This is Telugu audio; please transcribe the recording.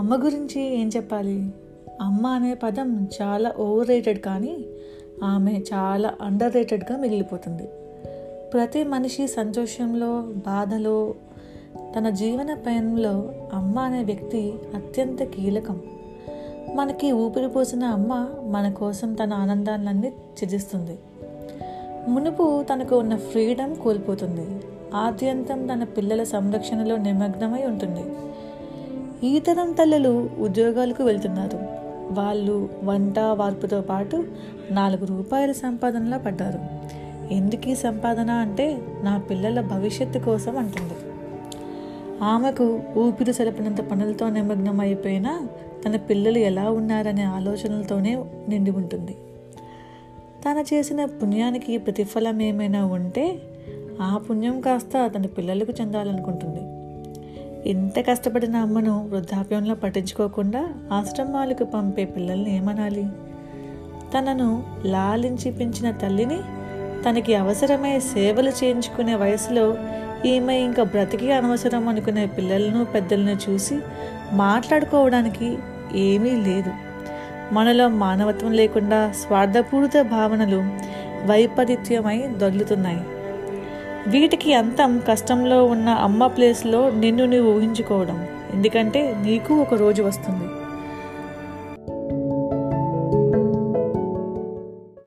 అమ్మ గురించి ఏం చెప్పాలి? అమ్మ అనే పదం చాలా ఓవర్ రేటెడ్ కానీ ఆమె చాలా అండర్ రేటెడ్గా మిగిలిపోతుంది. ప్రతి మనిషి సంతోషంలో బాధలో తన జీవన పయనంలో అమ్మ అనే వ్యక్తి అత్యంత కీలకం. మనకి ఊపిరి పోసిన అమ్మ మన కోసం తన ఆనందాలన్నీ త్యజిస్తుంది. మునుపు తనకు ఉన్న ఫ్రీడమ్ కోల్పోతుంది. ఆద్యంతం తన పిల్లల సంరక్షణలో నిమగ్నమై ఉంటుంది. ఈ తరం తల్లులు ఉద్యోగాలకు వెళ్తున్నారు. వాళ్ళు వంట వార్పుతో పాటు నాలుగు రూపాయల సంపాదనలో పడ్డారు. ఎందుకు ఈ సంపాదన అంటే నా పిల్లల భవిష్యత్తు కోసం అంటుంది. ఆమెకు ఊపిరి సరిపడినంత పనులతో నిమగ్నం అయిపోయినా తన పిల్లలు ఎలా ఉన్నారనే ఆలోచనలతోనే నిండి ఉంటుంది. తన చేసిన పుణ్యానికి ప్రతిఫలం ఏమైనా ఉంటే ఆ పుణ్యం కాస్త తన పిల్లలకు చెందాలనుకుంటుంది. ఇంత కష్టపడిన అమ్మను వృద్ధాప్యంలో పట్టించుకోకుండా ఆశ్రమాలకు పంపే పిల్లల్ని ఏమనాలి? తనను లాలించి పెంచిన తల్లిని తనకి అవసరమై సేవలు చేయించుకునే వయసులో ఈమె ఇంకా బ్రతికి అనవసరం అనుకునే పిల్లలను పెద్దలను చూసి మాట్లాడుకోవడానికి ఏమీ లేదు. మనలో మానవత్వం లేకుండా స్వార్థపూరిత భావనలు వైపరీత్యమై దొర్లుతున్నాయి. వీటికి అంతం కష్టంలో ఉన్న అమ్మ ప్లేస్లో నిన్ను నువ్వు ఊహించుకోవడం. ఎందుకంటే నీకు ఒక రోజు వస్తుంది.